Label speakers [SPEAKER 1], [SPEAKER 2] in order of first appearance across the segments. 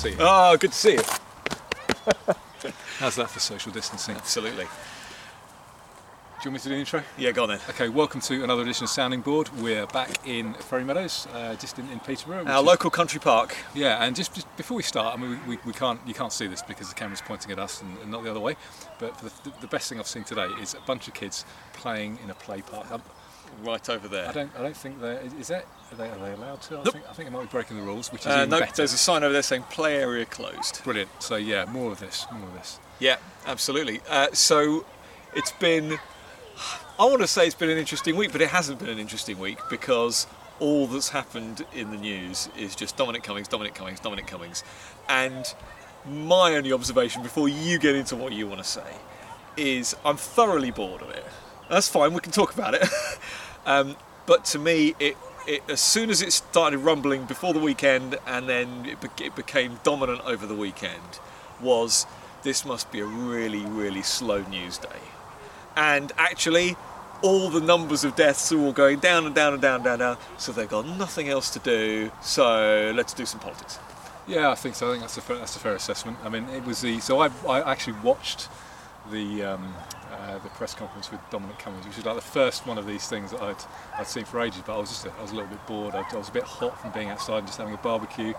[SPEAKER 1] see you.
[SPEAKER 2] Oh, good to see you.
[SPEAKER 1] How's that for social distancing?
[SPEAKER 2] Absolutely.
[SPEAKER 1] Do you want me to do the intro?
[SPEAKER 2] Yeah, go on then.
[SPEAKER 1] Okay, welcome to another edition of Sounding Board. We're back in Ferry Meadows, uh, just in, in Peterborough.
[SPEAKER 2] Our
[SPEAKER 1] is-
[SPEAKER 2] local country park.
[SPEAKER 1] Yeah, and just, just before we start, I mean, we, we, we can't you can't see this because the camera's pointing at us and, and not the other way. But the, the best thing I've seen today is a bunch of kids playing in a play park.
[SPEAKER 2] Right over there.
[SPEAKER 1] I don't I don't think they're is, that are they, are they allowed to? I
[SPEAKER 2] Nope.
[SPEAKER 1] think I think they might be breaking the rules, which is
[SPEAKER 2] Uh,
[SPEAKER 1] even
[SPEAKER 2] no,
[SPEAKER 1] better.
[SPEAKER 2] there's a sign over there saying play area closed.
[SPEAKER 1] Brilliant. So yeah, more of this, more of this.
[SPEAKER 2] Yeah, absolutely. Uh, so it's been, I want to say it's been an interesting week, but it hasn't been an interesting week because all that's happened in the news is just Dominic Cummings, Dominic Cummings, Dominic Cummings. And my only observation before you get into what you want to say is I'm thoroughly bored of it. That's fine, we can talk about it. um, but to me, it, it as soon as it started rumbling before the weekend and then it, bec it became dominant over the weekend, was this must be a really, really slow news day. And actually, all the numbers of deaths are all going down and down and down and down, down. So they've got nothing else to do. So let's do some politics.
[SPEAKER 1] Yeah, I think so. I think that's a fair, that's a fair assessment. I mean, it was the so I, I actually watched the um, uh, the press conference with Dominic Cummings, which was like the first one of these things that I'd I'd seen for ages. But I was just a, I was a little bit bored. I, I was a bit hot from being outside and just having a barbecue.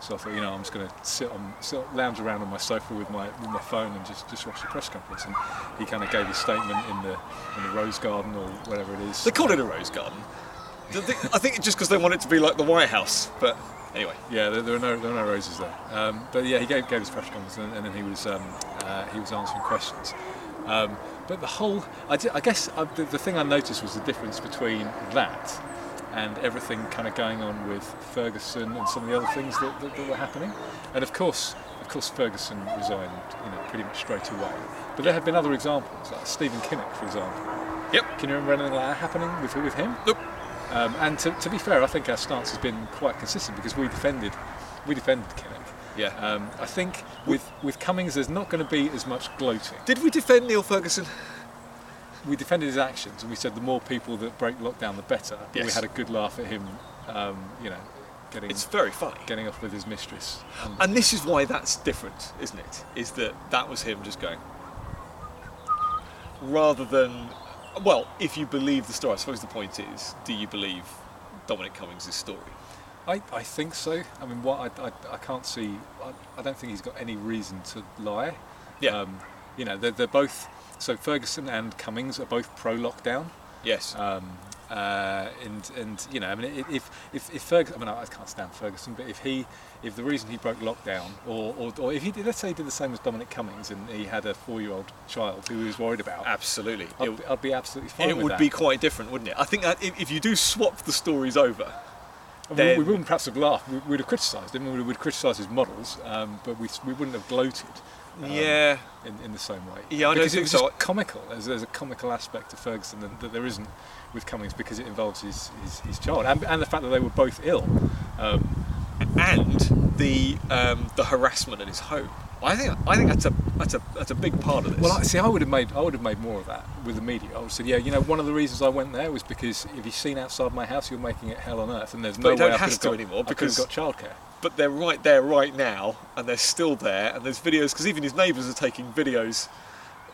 [SPEAKER 1] So I thought, you know, I'm just going to sit on, sit, lounge around on my sofa with my with my phone and just, just watch the press conference. And he kind of gave his statement in the in the Rose Garden or whatever it is.
[SPEAKER 2] They call it a rose garden. I think- I think just because they want it to be like the White House. But anyway,
[SPEAKER 1] Yeah, there, there are no there are no roses there. Um, but yeah, he gave, gave his press conference and, and then he was um, uh, he was answering questions. Um, but the whole, I, di- I guess uh, the, the thing I noticed was the difference between that and everything kind of going on with Ferguson and some of the other things that, that, that were happening. And of course, of course, Ferguson resigned, you know, pretty much straight away. But there have been other examples, like Stephen Kinnock, for example.
[SPEAKER 2] Yep.
[SPEAKER 1] Can you remember anything like that happening with with him?
[SPEAKER 2] Nope.
[SPEAKER 1] Um, and to, to be fair, I think our stance has been quite consistent because we defended, we defended Kinnock.
[SPEAKER 2] Yeah.
[SPEAKER 1] Um, I think with with Cummings, there's not going to be as much gloating.
[SPEAKER 2] Did we defend Neil Ferguson?
[SPEAKER 1] We defended his actions, and we said the more people that break lockdown, the better. But we had a good laugh at him, um, you know, getting
[SPEAKER 2] It's very funny.
[SPEAKER 1] getting off with his mistress. And,
[SPEAKER 2] And this is why that's different, isn't it? Is that that was him just going, rather than, well, if you believe the story, I suppose the point is, do you believe Dominic Cummings' story?
[SPEAKER 1] I, I think so. I mean, what I, I, I can't see. I, I don't think he's got any reason to lie.
[SPEAKER 2] Yeah.
[SPEAKER 1] Um, you know, they're, they're both. So Ferguson and Cummings are both pro lockdown.
[SPEAKER 2] Yes.
[SPEAKER 1] Um, uh, and and you know, I mean, if if, if Ferguson, I mean, I can't stand Ferguson, but if he, if the reason he broke lockdown, or, or, or if he did, let's say he did the same as Dominic Cummings, and he had a four-year-old child who he was worried about,
[SPEAKER 2] Absolutely.
[SPEAKER 1] I'd,
[SPEAKER 2] It,
[SPEAKER 1] be- I'd be absolutely fine
[SPEAKER 2] it would
[SPEAKER 1] that.
[SPEAKER 2] be quite different, wouldn't it? I think that if, if you do swap the stories over, then-
[SPEAKER 1] we wouldn't perhaps have laughed. We, we'd have criticised him. We would have criticised his models, um, but we, we wouldn't have gloated. um,
[SPEAKER 2] yeah,
[SPEAKER 1] in, in the same way.
[SPEAKER 2] Yeah, I don't
[SPEAKER 1] because
[SPEAKER 2] think
[SPEAKER 1] it was
[SPEAKER 2] so.
[SPEAKER 1] just comical. There's, there's a comical aspect to Ferguson that, that there isn't with Cummings because it involves his, his, his child and, and the fact that they were both ill. Um,
[SPEAKER 2] and the um, the harassment at his home. I think I think that's a that's a that's a big part of this.
[SPEAKER 1] well, I, see, I would have made I would have made more of that with the media. I would have said, yeah, you know, one of the reasons I went there was because if you've seen outside my house, you're making it hell on earth, and there's
[SPEAKER 2] But
[SPEAKER 1] no
[SPEAKER 2] don't
[SPEAKER 1] way I
[SPEAKER 2] have
[SPEAKER 1] could have
[SPEAKER 2] to
[SPEAKER 1] got,
[SPEAKER 2] anymore
[SPEAKER 1] I
[SPEAKER 2] because-
[SPEAKER 1] have got childcare.
[SPEAKER 2] but they're right there right now, and they're still there, and there's videos because even his neighbours are taking videos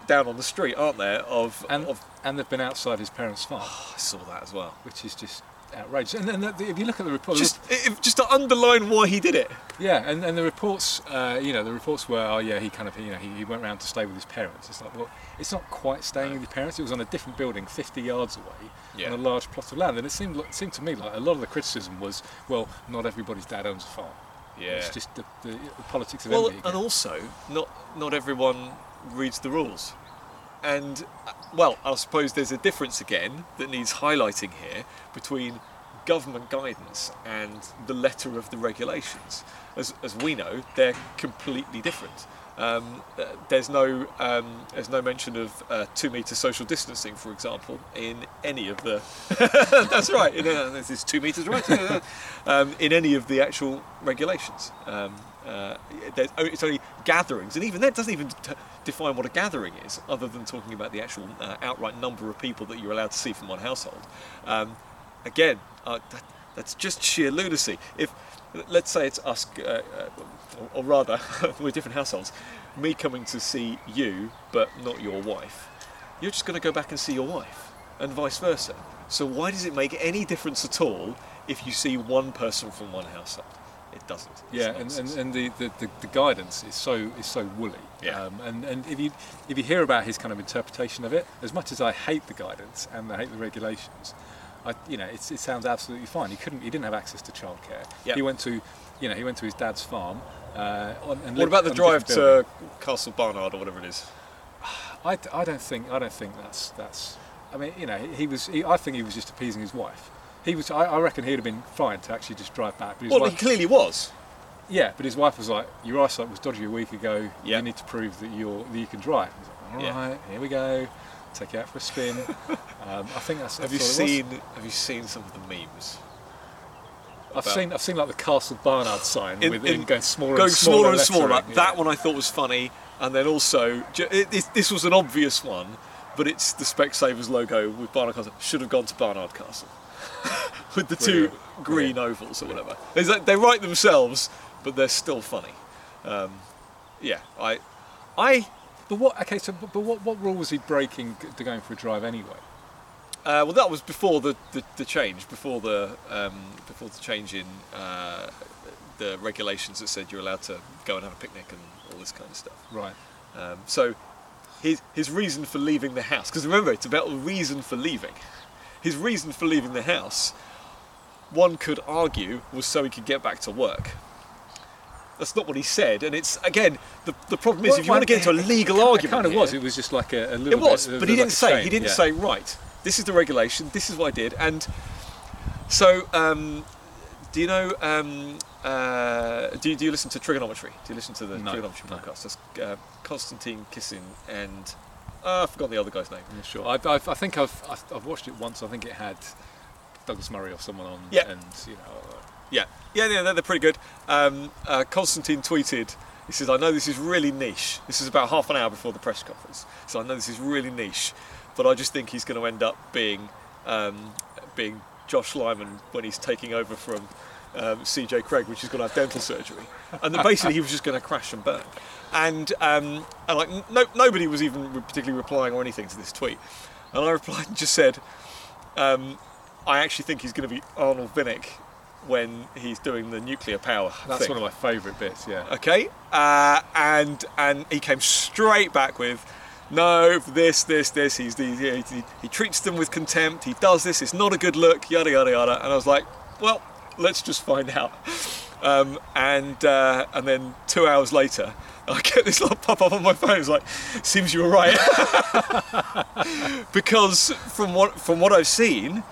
[SPEAKER 2] down on the street, aren't there? Of
[SPEAKER 1] And
[SPEAKER 2] of
[SPEAKER 1] and they've been outside his parents' farm,
[SPEAKER 2] I saw that as well.
[SPEAKER 1] which is just outrageous. And then the, if you look at the report,
[SPEAKER 2] Just if, just to underline why he did it.
[SPEAKER 1] Yeah, and, and the reports, uh, you know, the reports were, oh yeah, he kind of, you know, he, he went round to stay with his parents. It's like, well, it's not quite staying with your parents. It was on a different building, 50 yards away,
[SPEAKER 2] Yeah.
[SPEAKER 1] on a large plot of land. And it seemed, like- it seemed to me like a lot of the criticism was, well, not everybody's dad owns a farm. Yeah. It's just the, the, the politics of
[SPEAKER 2] Well,
[SPEAKER 1] envy.
[SPEAKER 2] and also, not not everyone reads the rules, and uh, well, I suppose there's a difference again that needs highlighting here between government guidance and the letter of the regulations. As, as we know, they're completely different. Um, uh, there's no um, there's no mention of uh, two meter social distancing, for example, in any of the. that's right. In, uh, this is two meters, right? um, in any of the actual regulations. Uh, it's only gatherings, and even that doesn't even t- define what a gathering is, other than talking about the actual uh, outright number of people that you're allowed to see from one household. Um, again, uh, that, that's just sheer lunacy. If let's say it's us, uh, uh, or, or rather, we're different households. Me coming to see you, but not your wife. You're just going to go back and see your wife, and vice versa. So why does it make any difference at all if you see one person from one household? Doesn't. It's
[SPEAKER 1] Yeah, and, and, and the, the, the, the guidance is so is so woolly.
[SPEAKER 2] Yeah.
[SPEAKER 1] Um, and and if you if you hear about his kind of interpretation of it, as much as I hate the guidance and I hate the regulations, I you know it's, it sounds absolutely fine. He couldn't he didn't have access to childcare.
[SPEAKER 2] Yeah.
[SPEAKER 1] He went to you know he went to his dad's farm. Uh, on, and
[SPEAKER 2] what about the drive to Castle Barnard or whatever it is?
[SPEAKER 1] I, I don't think I don't think that's that's. I mean, you know, he, he was. He, I think he was just appeasing his wife. He was. I, I reckon he'd have been fine to actually just drive back. But his
[SPEAKER 2] Well,
[SPEAKER 1] wife,
[SPEAKER 2] he clearly was.
[SPEAKER 1] yeah, but his wife was like, "Your eyesight was dodgy a week ago.
[SPEAKER 2] Yeah.
[SPEAKER 1] You need to prove that you're that you can drive." He's like, "All
[SPEAKER 2] Yeah.
[SPEAKER 1] right, here we go. Take you out for a spin." um, I think that's.
[SPEAKER 2] Have you
[SPEAKER 1] it
[SPEAKER 2] seen? Have you seen some of the memes?
[SPEAKER 1] I've
[SPEAKER 2] about-
[SPEAKER 1] seen. I've seen like the Castle Barnard sign
[SPEAKER 2] In-
[SPEAKER 1] with
[SPEAKER 2] in-
[SPEAKER 1] going smaller
[SPEAKER 2] Going
[SPEAKER 1] and smaller,
[SPEAKER 2] smaller and smaller.
[SPEAKER 1] lettering,
[SPEAKER 2] That one I thought was funny, and then also it, this, this was an obvious one, but it's the Specsavers logo with Barnard Castle. Should have gone to Barnard Castle with the two
[SPEAKER 1] Brilliant.
[SPEAKER 2] green ovals or whatever. Like they write themselves, but they're still funny. Um, yeah, I, I
[SPEAKER 1] But what? Okay, so but, but what, what rule was he breaking to going for a drive anyway?
[SPEAKER 2] Uh, well, that was before the, the, the change, before the um, before the change in uh, the regulations that said you're allowed to go and have a picnic and all this kind of stuff.
[SPEAKER 1] Right.
[SPEAKER 2] Um, so his his reason for leaving the house, because remember it's about the reason for leaving. His reason for leaving the house, one could argue, was so he could get back to work. That's not what he said, and it's again the, the problem is
[SPEAKER 1] Well,
[SPEAKER 2] if you want to get into a legal
[SPEAKER 1] it,
[SPEAKER 2] argument,
[SPEAKER 1] It kind of was. It was just like a, a little.
[SPEAKER 2] it was,
[SPEAKER 1] bit,
[SPEAKER 2] but he didn't
[SPEAKER 1] a
[SPEAKER 2] say. He didn't
[SPEAKER 1] yeah.
[SPEAKER 2] say right. This is the regulation. This is what I did. And so, um, do you know? Um, uh, do, you, do you listen to Triggernometry? Do you listen to the
[SPEAKER 1] No,
[SPEAKER 2] Triggernometry
[SPEAKER 1] no.
[SPEAKER 2] podcast? That's uh, Konstantin Kissin and uh, I forgot the other guy's name.
[SPEAKER 1] I'm not sure. I've, I've, I think I've, I've I've watched it once. I think it had Douglas Murray or someone on.
[SPEAKER 2] Yeah.
[SPEAKER 1] And you know. uh,
[SPEAKER 2] Yeah, yeah, yeah, they're, they're pretty good. Um, uh, Konstantin tweeted. He says, "I know this is really niche. This is about half an hour before the press conference, so I know this is really niche, but I just think he's going to end up being um, being Josh Lyman when he's taking over from um, CJ Cregg, which is going to have dental surgery, and then basically he was just going to crash and burn, and um, and like no, nobody was even particularly replying or anything to this tweet, and I replied and just said." Um, I actually think he's going to be Arnold Vinick when he's doing the nuclear power.
[SPEAKER 1] That's
[SPEAKER 2] thing.
[SPEAKER 1] one of my favourite bits. Yeah.
[SPEAKER 2] Okay, uh, and and he came straight back with, no, this, this, this. He's the, he, he, he treats them with contempt. He does this. It's not a good look. Yada yada yada. And I was like, well, let's just find out. Um, and uh, and then two hours later, I get this little pop up on my phone. It's like, seems you were right. because from what from what I've seen,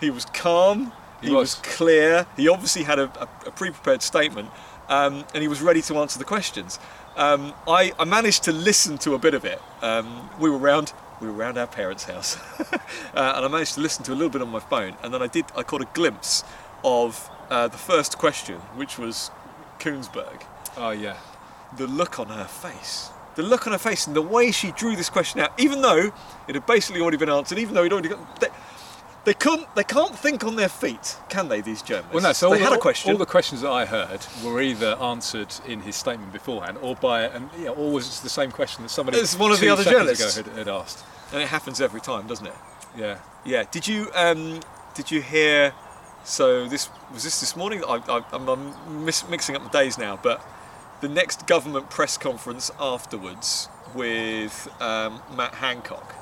[SPEAKER 2] he was calm. He,
[SPEAKER 1] He
[SPEAKER 2] was.
[SPEAKER 1] was.
[SPEAKER 2] clear. He obviously had a, a, a pre-prepared statement, um, and he was ready to answer the questions. Um, I, I managed to listen to a bit of it. Um, we were round we were around our parents' house, uh, and I managed to listen to a little bit on my phone. And then I did I caught a glimpse of uh, the first question, which was Kuenssberg.
[SPEAKER 1] Oh yeah.
[SPEAKER 2] The look on her face. The look on her face and the way she drew this question out, even though it had basically already been answered, even though he'd already got. They, they couldn't. They can't think on their feet, can they? These journalists.
[SPEAKER 1] Well, no. So
[SPEAKER 2] they
[SPEAKER 1] all,
[SPEAKER 2] had
[SPEAKER 1] the,
[SPEAKER 2] a question.
[SPEAKER 1] all the questions that I heard were either answered in his statement beforehand, or by, and you know, or was just the same question that somebody.
[SPEAKER 2] It's one of the other journalists.
[SPEAKER 1] ago had, had asked.
[SPEAKER 2] and it happens every time, doesn't it?
[SPEAKER 1] Yeah.
[SPEAKER 2] Yeah. Did you um, did you hear? So this was this this morning. I, I, I'm, I'm mis- mixing up the days now, but the next government press conference afterwards with um, Matt Hancock.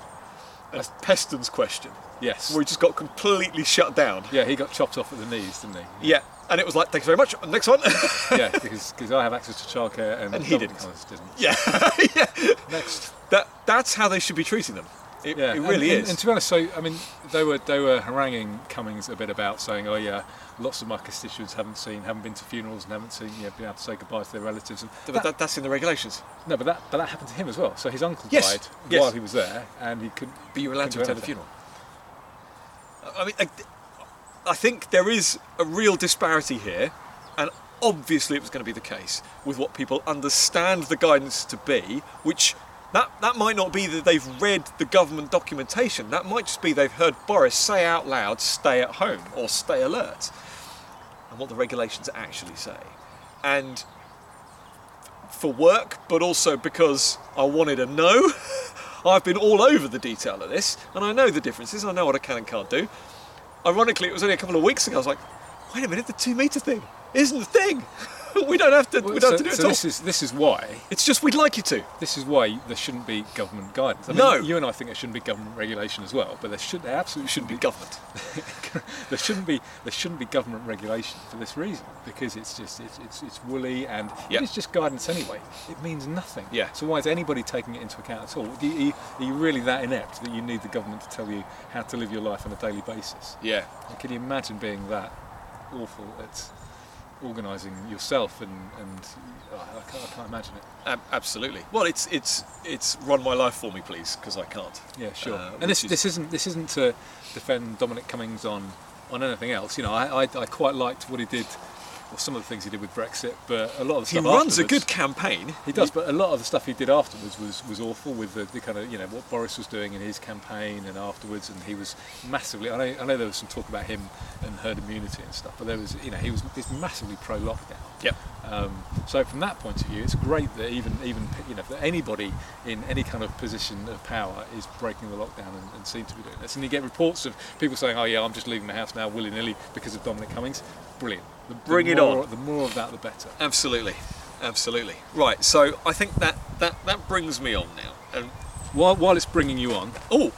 [SPEAKER 2] And Peston's question,
[SPEAKER 1] Yes.
[SPEAKER 2] where he just got completely shut down.
[SPEAKER 1] Yeah, he got chopped off at the knees, didn't he?
[SPEAKER 2] Yeah, and it was like, thanks very much. Next one.
[SPEAKER 1] yeah, because because I have access to childcare and,
[SPEAKER 2] And he didn't.
[SPEAKER 1] Didn't.
[SPEAKER 2] yeah, yeah.
[SPEAKER 1] Next.
[SPEAKER 2] That that's how they should be treating them. It,
[SPEAKER 1] Yeah,
[SPEAKER 2] it really
[SPEAKER 1] and,
[SPEAKER 2] is.
[SPEAKER 1] And to be honest, so I mean, they were they were haranguing Cummings a bit about saying, oh yeah, lots of my constituents haven't seen, haven't been to funerals and haven't seen, you know, been able to say goodbye to their relatives. And
[SPEAKER 2] but
[SPEAKER 1] that-
[SPEAKER 2] that, that's in the regulations.
[SPEAKER 1] no, but that but that happened to him as well. So his uncle
[SPEAKER 2] Yes,
[SPEAKER 1] died
[SPEAKER 2] yes.
[SPEAKER 1] while he was there, and he couldn't.
[SPEAKER 2] But you're allowed to attend
[SPEAKER 1] the
[SPEAKER 2] funeral. I mean, I, I think there is a real disparity here, and obviously it was going to be the case with what people understand the guidance to be, which that, that might not be that they've read the government documentation. That might just be they've heard Boris say out loud, "Stay at home" or "Stay alert." and what the regulations actually say. And for work, but also because I wanted to know, I've been all over the detail of this, and I know the differences. I know what I can and can't do. Ironically, it was only a couple of weeks ago. I was like, wait a minute, the two meter thing isn't the thing. we don't have to. we don't
[SPEAKER 1] so
[SPEAKER 2] have to do it
[SPEAKER 1] so
[SPEAKER 2] at all.
[SPEAKER 1] this is this is why
[SPEAKER 2] It's just we'd like you to.
[SPEAKER 1] this is why there shouldn't be government guidance. I mean,
[SPEAKER 2] No.
[SPEAKER 1] you and I think there shouldn't be government regulation as well, but there should there absolutely
[SPEAKER 2] Shouldn't be government.
[SPEAKER 1] there shouldn't be there shouldn't be government regulation for this reason because it's just it's it's, it's woolly and
[SPEAKER 2] Yep.
[SPEAKER 1] it's just guidance anyway. It means nothing.
[SPEAKER 2] Yeah.
[SPEAKER 1] So why is anybody taking it into account at all? Do you, are you really that inept that you need the government to tell you how to live your life on a daily basis?
[SPEAKER 2] Yeah.
[SPEAKER 1] And can you imagine being that awful at organising yourself and and oh, I, can't, I can't imagine it.
[SPEAKER 2] Ab- absolutely. Well, it's it's it's run my life for me, please, because I can't.
[SPEAKER 1] Yeah, sure.
[SPEAKER 2] Uh,
[SPEAKER 1] and this
[SPEAKER 2] is-
[SPEAKER 1] this isn't this isn't to defend Dominic Cummings on on anything else. You know, I I, I quite liked what he did, or some of the things he did with Brexit, but a lot of the
[SPEAKER 2] He
[SPEAKER 1] stuff
[SPEAKER 2] runs a good campaign.
[SPEAKER 1] He does, but a lot of the stuff he did afterwards was, was awful with the, the kind of you know what Boris was doing in his campaign and afterwards, and he was massively. I know, I know there was some talk about him and herd immunity and stuff, but there was you know he was he's massively pro lockdown.
[SPEAKER 2] Yep.
[SPEAKER 1] Um, so from that point of view, it's great that even even you know that anybody in any kind of position of power is breaking the lockdown and, and seem to be doing this. And you get reports of people saying, "Oh yeah, I'm just leaving the house now willy nilly because of Dominic Cummings." Brilliant. The, the
[SPEAKER 2] Bring it
[SPEAKER 1] more-
[SPEAKER 2] on.
[SPEAKER 1] The more of that, the better.
[SPEAKER 2] Absolutely. Absolutely. Right. So I think that that that brings me on now. And
[SPEAKER 1] While, while it's bringing you on,
[SPEAKER 2] oh,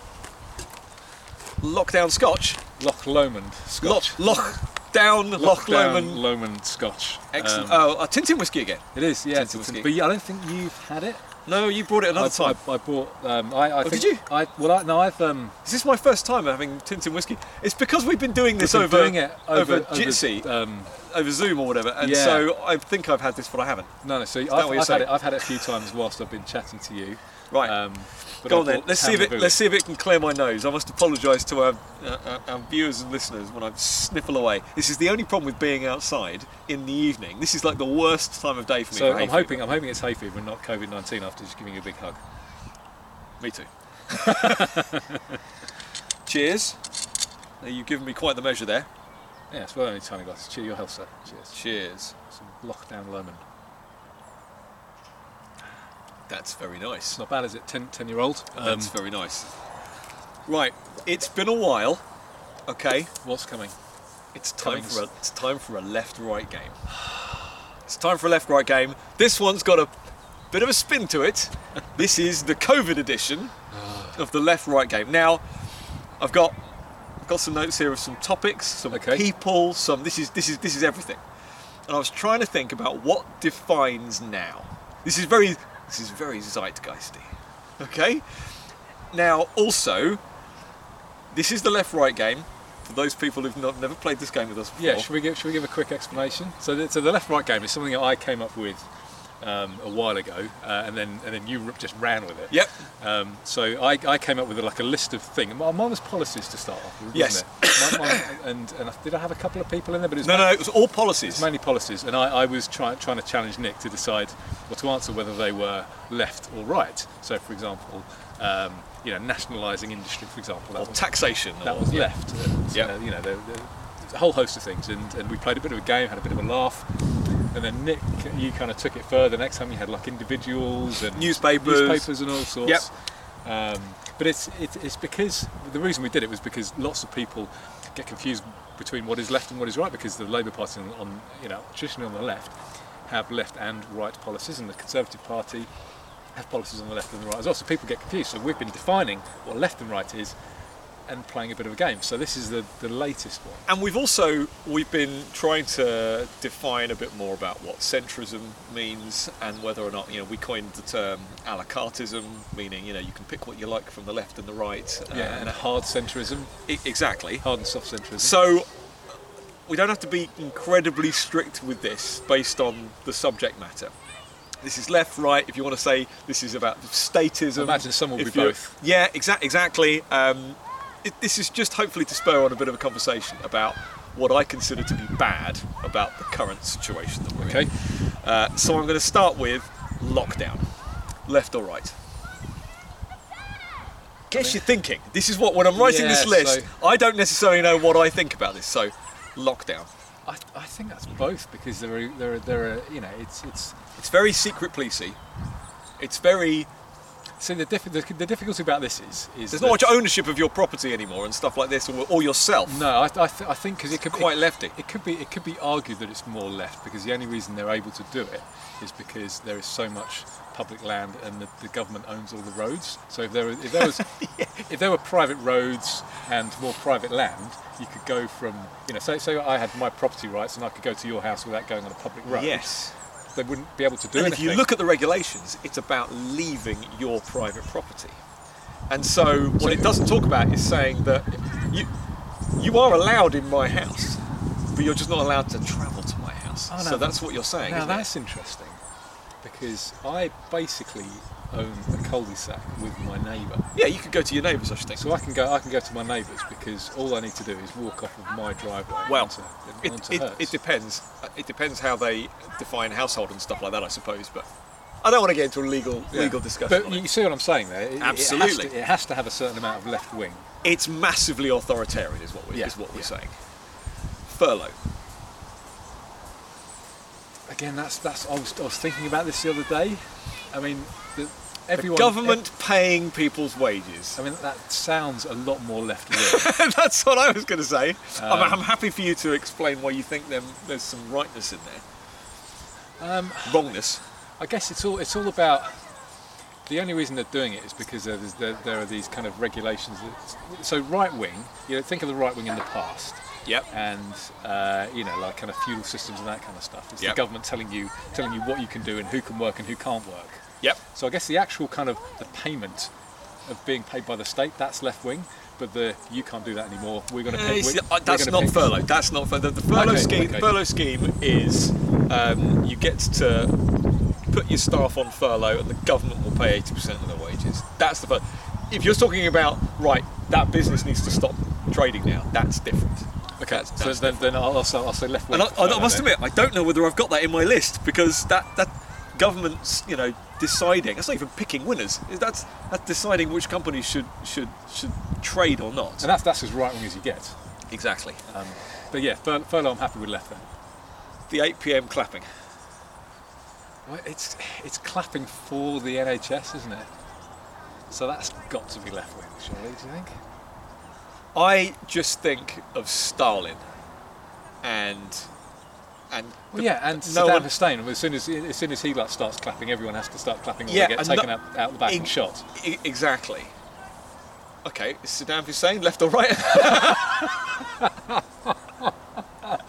[SPEAKER 2] lockdown Scotch.
[SPEAKER 1] Loch Lomond Scotch.
[SPEAKER 2] lock down Loch Lomond.
[SPEAKER 1] Lomond Scotch.
[SPEAKER 2] Excellent.
[SPEAKER 1] Um,
[SPEAKER 2] oh, uh, Tintin whiskey again.
[SPEAKER 1] it is, yeah.
[SPEAKER 2] Tinted
[SPEAKER 1] it's-
[SPEAKER 2] whiskey.
[SPEAKER 1] but yeah, I don't think you've had it.
[SPEAKER 2] No, you brought it another
[SPEAKER 1] I,
[SPEAKER 2] time.
[SPEAKER 1] I, I bought. Um, I, I
[SPEAKER 2] Oh,
[SPEAKER 1] think
[SPEAKER 2] did you?
[SPEAKER 1] I well, I, no, I've um,
[SPEAKER 2] Is this my first time having Tintin whiskey? It's because we've been doing this
[SPEAKER 1] been
[SPEAKER 2] over
[SPEAKER 1] doing it
[SPEAKER 2] over,
[SPEAKER 1] over,
[SPEAKER 2] Jitsi,
[SPEAKER 1] um,
[SPEAKER 2] over Zoom or whatever, and
[SPEAKER 1] Yeah.
[SPEAKER 2] so I think I've had this, but I haven't.
[SPEAKER 1] no, no. So I've,
[SPEAKER 2] that what you're
[SPEAKER 1] I've had it. I've had it a few times whilst I've been chatting to you.
[SPEAKER 2] Right.
[SPEAKER 1] Um,
[SPEAKER 2] Go on then. Let's see if it. Let's see if it can clear my nose. I must apologise to our, our, our viewers and listeners when I sniffle away. This is the only problem with being outside in the evening. This is like the worst time of day for me.
[SPEAKER 1] So
[SPEAKER 2] for
[SPEAKER 1] I'm hoping
[SPEAKER 2] fever.
[SPEAKER 1] I'm hoping it's hay fever and not COVID nineteen after just giving you a big hug.
[SPEAKER 2] Me too. Cheers. You've given me quite the measure there.
[SPEAKER 1] Yeah, it's well only tiny glasses. Cheer your health, sir. Cheers.
[SPEAKER 2] Cheers.
[SPEAKER 1] Some lockdown lemon.
[SPEAKER 2] That's very nice.
[SPEAKER 1] It's not bad, is it? 10, 10 year old. Um,
[SPEAKER 2] That's very nice. Right. It's been a while. Okay.
[SPEAKER 1] what's coming?
[SPEAKER 2] It's time
[SPEAKER 1] Cummings.
[SPEAKER 2] for a it's time for a left right game. It's time for a left right game. This one's got a bit of a spin to it. this is the COVID edition of the left right game. Now, I've got got some notes here of some topics, some
[SPEAKER 1] Okay.
[SPEAKER 2] people, some this is this is this is everything. And I was trying to think about what defines now. This is very this is very zeitgeisty. Okay? Now also this is the left right game. For those people who've not, never played this game with us before.
[SPEAKER 1] Yeah, should we give should we give a quick explanation? So, the, so the left right game is something that I came up with um, a while ago, uh, and then and then you just ran with it.
[SPEAKER 2] Yep.
[SPEAKER 1] Um, so I, I came up with like a list of things. Mine was policies to start off with,
[SPEAKER 2] Yes.
[SPEAKER 1] it? Mine- mine- and and I- did I have a couple of people in there? But it was
[SPEAKER 2] No,
[SPEAKER 1] ma-
[SPEAKER 2] no, it was all policies.
[SPEAKER 1] Mainly policies, and I, I was trying trying to challenge Nick to decide or to answer whether they were left or right. So, for example, um, you know, nationalising industry, for example,
[SPEAKER 2] or
[SPEAKER 1] was,
[SPEAKER 2] taxation.
[SPEAKER 1] that
[SPEAKER 2] or-
[SPEAKER 1] was
[SPEAKER 2] yeah.
[SPEAKER 1] left.
[SPEAKER 2] Yep.
[SPEAKER 1] uh, you know, there- there's a whole host of things, and, and we played a bit of a game, had a bit of a laugh, and then Nick, you kind of took it further. Next time you had like individuals and
[SPEAKER 2] Newspapers.
[SPEAKER 1] newspapers and all sorts.
[SPEAKER 2] Yep.
[SPEAKER 1] Um, but it's, it's it's because the reason we did it was because lots of people get confused between what is left and what is right because the Labour Party on, on you know traditionally on the left have left and right policies and the Conservative Party have policies on the left and the right as well. So people get confused. So we've been defining what left and right is and playing a bit of a game. So this is the, the latest one.
[SPEAKER 2] And we've also we've been trying to define a bit more about what centrism means and whether or not you know we coined the term a la cartism, meaning you know you can pick what you like from the left and the right. uh,
[SPEAKER 1] Yeah, and a hard centrism,
[SPEAKER 2] e- exactly.
[SPEAKER 1] hard and soft centrism.
[SPEAKER 2] So we don't have to be incredibly strict with this based on the subject matter. This is left, right. If you want to say this is about statism,
[SPEAKER 1] I imagine some will
[SPEAKER 2] if
[SPEAKER 1] be both.
[SPEAKER 2] Yeah, exa- exactly. Um, it, this is just hopefully to spur on a bit of a conversation about what I consider to be bad about the current situation that we're
[SPEAKER 1] Okay.
[SPEAKER 2] in. Uh, so I'm going to start with lockdown, left or right. Guess you're thinking. This is what when I'm writing this list,
[SPEAKER 1] so-
[SPEAKER 2] I don't necessarily know what I think about this. So, lockdown.
[SPEAKER 1] I, I think that's both because there are there are there are you know it's it's
[SPEAKER 2] It's very secret policey. It's very.
[SPEAKER 1] So the, diff- the the difficulty about this is is
[SPEAKER 2] There's not much ownership of your property anymore and stuff like this, or, or yourself.
[SPEAKER 1] No, I, I, th- I think because it could
[SPEAKER 2] Quite
[SPEAKER 1] it,
[SPEAKER 2] lefty.
[SPEAKER 1] It could be it could be argued that it's more left because the only reason they're able to do it is because there is so much public land and the, the government owns all the roads. So if there were, if there was if there were private roads and more private land, you could go from you know say say I had my property rights and I could go to your house without going on a public road.
[SPEAKER 2] Yes.
[SPEAKER 1] They wouldn't be able to do
[SPEAKER 2] And if you look at the regulations, it's about leaving your private property. And so what it doesn't talk about is saying that you you are allowed in my house, but you're just not allowed to travel to my house.
[SPEAKER 1] Oh, no,
[SPEAKER 2] so that's what you're saying.
[SPEAKER 1] now
[SPEAKER 2] isn't it?
[SPEAKER 1] that's interesting because I basically own a cul-de-sac with my neighbour.
[SPEAKER 2] Yeah, you could go to your neighbours, I should think.
[SPEAKER 1] So I can go. I can go to my neighbours because all I need to do is walk off of my driveway
[SPEAKER 2] Well,
[SPEAKER 1] onto,
[SPEAKER 2] it,
[SPEAKER 1] onto
[SPEAKER 2] it, it depends. It depends how they define household and stuff like that, I suppose. But I don't want to get into a legal
[SPEAKER 1] Yeah.
[SPEAKER 2] legal discussion.
[SPEAKER 1] But you see what I'm saying there? It- it has to-
[SPEAKER 2] Absolutely.
[SPEAKER 1] It has, to, have a certain amount of left wing.
[SPEAKER 2] It's massively authoritarian, is what we
[SPEAKER 1] Yeah,
[SPEAKER 2] is what we're
[SPEAKER 1] yeah.
[SPEAKER 2] saying. Furlough.
[SPEAKER 1] Again, that's that's. I was, I was thinking about this the other day. I mean, the,
[SPEAKER 2] The
[SPEAKER 1] everyone.
[SPEAKER 2] government paying people's wages.
[SPEAKER 1] I mean, that sounds a lot more left wing.
[SPEAKER 2] That's what I was going to say. I'm,
[SPEAKER 1] Um,
[SPEAKER 2] I'm happy for you to explain why you think them, there's some rightness in there.
[SPEAKER 1] um,
[SPEAKER 2] Wrongness.
[SPEAKER 1] I guess it's all it's all about. The only reason they're doing it is because there's, there, there are these kind of regulations. That, so right wing, you know, think of the right wing in the past.
[SPEAKER 2] Yep.
[SPEAKER 1] and uh, you know, like kind of feudal systems and that kind of stuff. It's
[SPEAKER 2] Yep.
[SPEAKER 1] the government telling you telling you what you can do and who can work and who can't work.
[SPEAKER 2] Yep.
[SPEAKER 1] So I guess the actual kind of the payment of being paid by the state that's left wing, but the you can't do that anymore. We're going to pay.
[SPEAKER 2] uh, that's not
[SPEAKER 1] pay-
[SPEAKER 2] furlough. That's not furlough. The furlough
[SPEAKER 1] Okay,
[SPEAKER 2] scheme.
[SPEAKER 1] okay.
[SPEAKER 2] Furlough scheme is um, you get to put your staff on furlough, and the government will pay eighty percent of their wages. That's the furlough. If you're talking about right, that business needs to stop trading now. That's different.
[SPEAKER 1] Okay,
[SPEAKER 2] That's-
[SPEAKER 1] so
[SPEAKER 2] that's
[SPEAKER 1] then, then I'll, I'll, say, I'll say left wing.
[SPEAKER 2] And I, I must
[SPEAKER 1] then.
[SPEAKER 2] admit, I don't know whether I've got that in my list because that that government's you know deciding. That's not even picking winners. That's that's deciding which companies should should should trade or not.
[SPEAKER 1] and that's that's as right wing as you get.
[SPEAKER 2] Exactly.
[SPEAKER 1] Um, but yeah, fur- furlough. I'm happy with left then.
[SPEAKER 2] The 8 p.m. clapping.
[SPEAKER 1] Well, it's it's clapping for the NHS, isn't it? So that's got to be left wing, surely. Do you think?
[SPEAKER 2] I just think of Stalin and and
[SPEAKER 1] Well, yeah, and
[SPEAKER 2] no
[SPEAKER 1] Saddam
[SPEAKER 2] one-
[SPEAKER 1] Hussein. As soon as as soon as he like starts clapping, everyone has to start clapping, or
[SPEAKER 2] Yeah,
[SPEAKER 1] they get taken
[SPEAKER 2] no-
[SPEAKER 1] out, out the back and shot.
[SPEAKER 2] e- exactly. Okay, is Saddam Hussein left or right?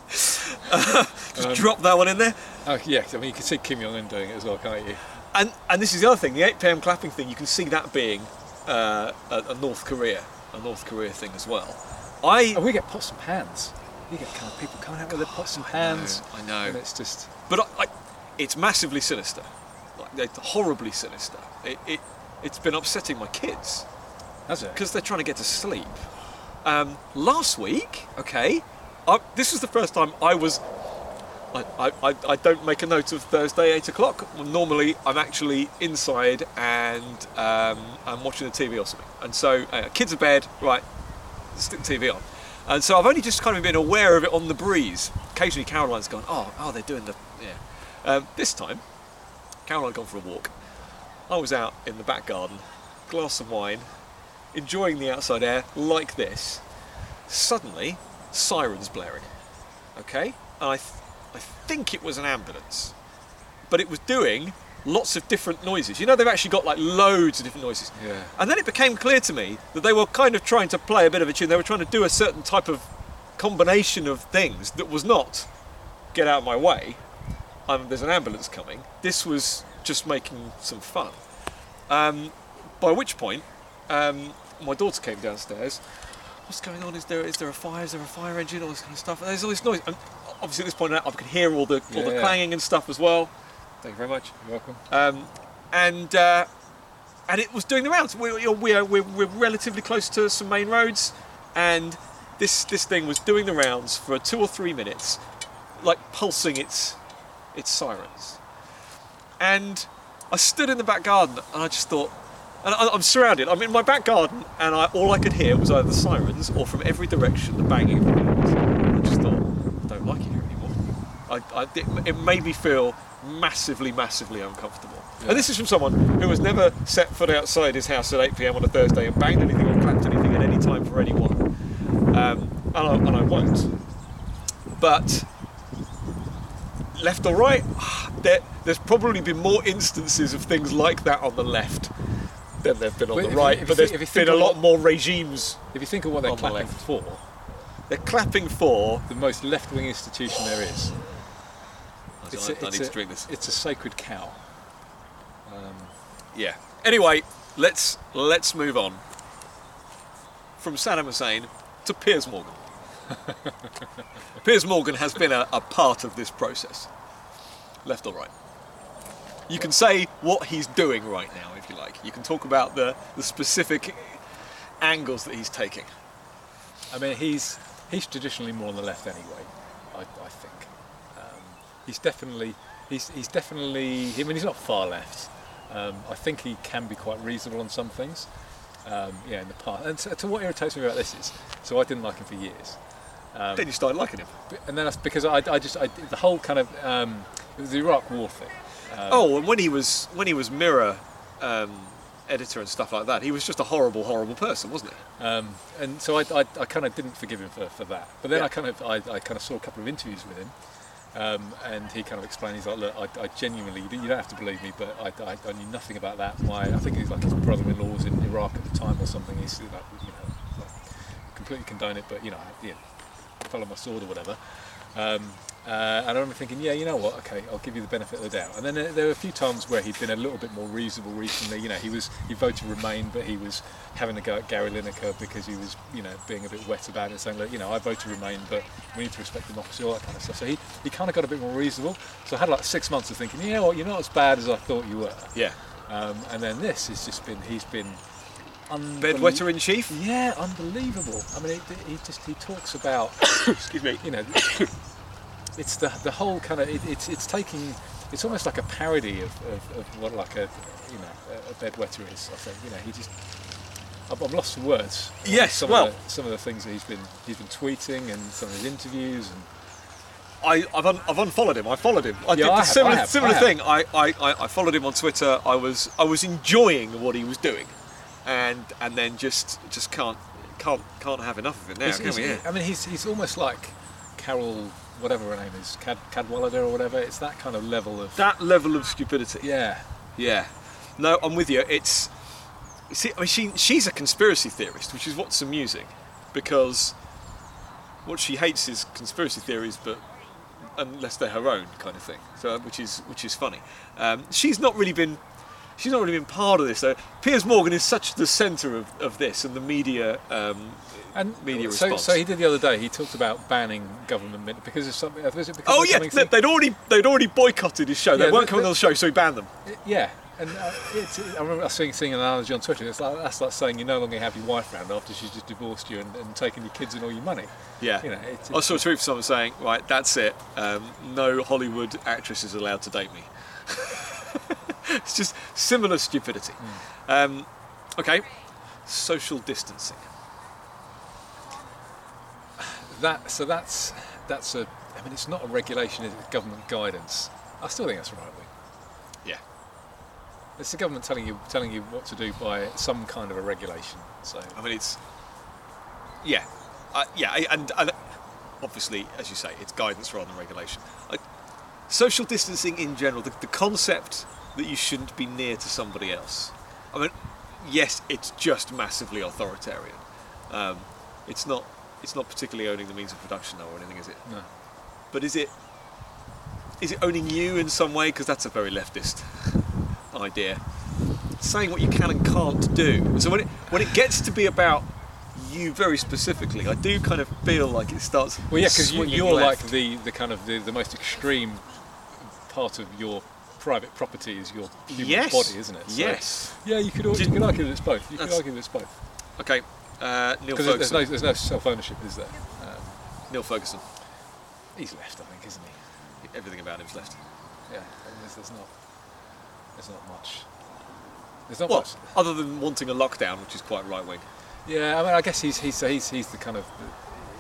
[SPEAKER 2] Just
[SPEAKER 1] Um,
[SPEAKER 2] drop that one in there.
[SPEAKER 1] Oh yeah, I mean you can see Kim Jong Un doing it as well, can't you?
[SPEAKER 2] And and this is the other thing, the 8 p.m. clapping thing. You can see that being uh, a, a North Korea, a North Korea thing as well. I
[SPEAKER 1] And we get pots and pans. You get kind of people coming out with their pots and pans.
[SPEAKER 2] I know.
[SPEAKER 1] And it's just
[SPEAKER 2] But I, I, it's massively sinister, like it's horribly sinister. It, it it's been upsetting my kids
[SPEAKER 1] that's it.
[SPEAKER 2] because they're trying to get to sleep. Um, last week, okay, I, this was the first time I was. I, I, I- I don't make a note of Thursday eight o'clock. Normally, I'm actually inside and um, I'm watching the TV or something. And so, uh, kids are bed, right? Stick the TV on. And so I've only just kind of been aware of it on the breeze. Occasionally, Caroline's gone, oh, oh, they're doing the yeah. Um, this time, Caroline had gone for a walk. I was out in the back garden, glass of wine, enjoying the outside air like this. Suddenly, sirens blaring. Okay, and I, th- I think it was an ambulance, but it was doing lots of different noises. You know, they've actually got like loads of different noises.
[SPEAKER 1] Yeah.
[SPEAKER 2] And then it became clear to me that they were kind of trying to play a bit of a tune. They were trying to do a certain type of combination of things that was not get out of my way. Um, there's an ambulance coming. This was just making some fun. Um, by which point, um, my daughter came downstairs. What's going on? Is there is there a fire? Is there a fire engine? All this kind of stuff. And there's all this noise. And obviously, at this point, I could hear all the all the
[SPEAKER 1] Yeah.
[SPEAKER 2] clanging and stuff as well. Thank you very much.
[SPEAKER 1] You're welcome.
[SPEAKER 2] Um, and uh, and it was doing the rounds. We're, you know, we're, we're, we're relatively close to some main roads, and this this thing was doing the rounds for two or three minutes, like pulsing its its sirens. And I stood in the back garden, and I just thought, and I, I'm surrounded. I'm in my back garden, and I, all I could hear was either the sirens or from every direction the banging of the wheels. I just thought, I don't like it here anymore. I, I, it, it made me feel massively, massively uncomfortable.
[SPEAKER 1] Yeah.
[SPEAKER 2] And this is from someone who has never set foot outside his house at 8 pm on a Thursday and banged anything or clapped anything at any time for anyone. Um, and, I, and I won't. But left or right, there, there's probably been more instances of things like that on the left than there've been on
[SPEAKER 1] But
[SPEAKER 2] the right.
[SPEAKER 1] if you
[SPEAKER 2] but there's
[SPEAKER 1] think-
[SPEAKER 2] been a lot
[SPEAKER 1] what-
[SPEAKER 2] more regimes.
[SPEAKER 1] If you think of what they're
[SPEAKER 2] On the
[SPEAKER 1] clapping for,
[SPEAKER 2] They're clapping for.
[SPEAKER 1] the most left-wing institution there is.
[SPEAKER 2] I, need
[SPEAKER 1] it's
[SPEAKER 2] to
[SPEAKER 1] a-
[SPEAKER 2] drink this.
[SPEAKER 1] It's a sacred cow. Um,
[SPEAKER 2] Yeah. Anyway, let's let's move on from Saddam Hussein to Piers Morgan. Piers Morgan has been a, a part of this process, left or right. You can say what he's doing right now, if you like. You can talk about the, the specific angles that he's taking.
[SPEAKER 1] I mean, he's he's traditionally more on the left anyway. I, I think he's definitely he's he's definitely. I mean, he's not far left. Um, I think he can be quite reasonable on some things. Um, yeah, in the past. And to, to what irritates me about this is, so I didn't like him for years. Um,
[SPEAKER 2] then you started liking him.
[SPEAKER 1] and then that's because I, I just I, the whole kind of um, it was the Iraq War thing. Um,
[SPEAKER 2] Oh, and when he was when he was Mirror um, editor and stuff like that, he was just a horrible, horrible person, wasn't he?
[SPEAKER 1] Um, and so I, I, I kind of didn't forgive him for, for that. But then
[SPEAKER 2] Yeah.
[SPEAKER 1] I kind of I, I kind of saw a couple of interviews with him, um, and he kind of explained he's like, look, I, I genuinely you don't have to believe me, but I, I, I knew nothing about that. My I think he's like his brother-in-law was in Iraq at the time or something. He's like you know like, completely condone it, but you know, yeah, follow my sword or whatever. Um, uh, and I remember thinking, yeah, you know what? Okay, I'll give you the benefit of the doubt. And then there, there were a few times where he'd been a little bit more reasonable recently. You know, he was he voted Remain, but he was having a go at Gary Lineker because he was, you know, being a bit wet about it, saying, look, you know, I voted Remain, but we need to respect democracy, all that kind of stuff. So he, he kind of got a bit more reasonable. So I had like six months of thinking, you know what, you're not as bad as I thought you were.
[SPEAKER 2] Yeah.
[SPEAKER 1] Um, and then this has just been, he's been
[SPEAKER 2] Bedwetter in chief.
[SPEAKER 1] Yeah, unbelievable. I mean, he, he just he talks about
[SPEAKER 2] Excuse me.
[SPEAKER 1] you know, it's the the whole kind of it, it's it's taking it's almost like a parody of, of, of what like a you know a, bedwetter is. I think you know he just I'm, lost for words.
[SPEAKER 2] Yes,
[SPEAKER 1] some
[SPEAKER 2] well-
[SPEAKER 1] of the, some of the things that he's been he's been tweeting and some of his interviews and
[SPEAKER 2] I, I've, un, I've unfollowed him. I followed him. I
[SPEAKER 1] Yeah,
[SPEAKER 2] did
[SPEAKER 1] I
[SPEAKER 2] the
[SPEAKER 1] have,
[SPEAKER 2] similar,
[SPEAKER 1] I have,
[SPEAKER 2] similar
[SPEAKER 1] I
[SPEAKER 2] thing. I, I, I, followed him on Twitter. I was I was enjoying what he was doing, and and then just just can't can't can't have enough of it now.
[SPEAKER 1] he's,
[SPEAKER 2] can
[SPEAKER 1] he's-. I mean he's he's almost like Carol whatever her name is Cad Cadwalladr or whatever. It's that kind of level of
[SPEAKER 2] That level of stupidity.
[SPEAKER 1] yeah
[SPEAKER 2] Yeah. No, I'm with you. It's see, I mean, she she's a conspiracy theorist, which is what's amusing, because what she hates is conspiracy theories, but unless they're her own kind of thing. So, which is which is funny. Um, she's not really been. She's not really been part of this though. Piers Morgan is such the centre of, of this and the media um,
[SPEAKER 1] And
[SPEAKER 2] media
[SPEAKER 1] so,
[SPEAKER 2] response.
[SPEAKER 1] so he did the other day. He talked about banning government min- because of something. Because
[SPEAKER 2] oh yeah, they'd already they'd already boycotted his show. They weren't coming on the show, so he banned them.
[SPEAKER 1] yeah. And uh, I remember seeing, seeing an analogy on Twitter. It's like that's like saying you no longer have your wife around after she's just divorced you and, and taken your kids and all your money.
[SPEAKER 2] Yeah.
[SPEAKER 1] You know, it's,
[SPEAKER 2] I saw a tweet from someone saying, right, that's it. Um, no Hollywood actress is allowed to date me. it's just similar stupidity. Um, okay, social distancing.
[SPEAKER 1] that. So that's that's a. I mean, it's not a regulation. It's government guidance. I still think that's right way.
[SPEAKER 2] Yeah.
[SPEAKER 1] It's the government telling you telling you what to do by some kind of a regulation. So
[SPEAKER 2] I mean, it's. Yeah. Uh, yeah, and, and obviously, as you say, it's guidance rather than regulation. I, social distancing in general, the, the concept that you shouldn't be near to somebody else. I mean, yes, it's just massively authoritarian. Um, it's not. It's not particularly owning the means of production, though, or anything, is it?
[SPEAKER 1] no.
[SPEAKER 2] But is it? Is it owning you in some way? Because that's a very leftist idea. Saying what you can and can't do. So when it when it gets to be about you very specifically, I do kind of feel like it starts.
[SPEAKER 1] Well, yeah, because you,
[SPEAKER 2] left.
[SPEAKER 1] like the, the kind of the, the most extreme part of your private property is your human
[SPEAKER 2] yes,
[SPEAKER 1] body, isn't it? So,
[SPEAKER 2] yes.
[SPEAKER 1] Yeah, you could you could argue that it's both. You could argue that it's both
[SPEAKER 2] Okay. Uh, Neil
[SPEAKER 1] because there's no there's no self ownership, is there? Um,
[SPEAKER 2] Neil Ferguson.
[SPEAKER 1] he's left, I think, isn't he?
[SPEAKER 2] Everything about him's left.
[SPEAKER 1] Yeah, there's, there's not there's not much. There's not
[SPEAKER 2] Well,
[SPEAKER 1] much.
[SPEAKER 2] other than wanting a lockdown, which is quite right wing.
[SPEAKER 1] Yeah, I mean, I guess he's he's he's he's the kind of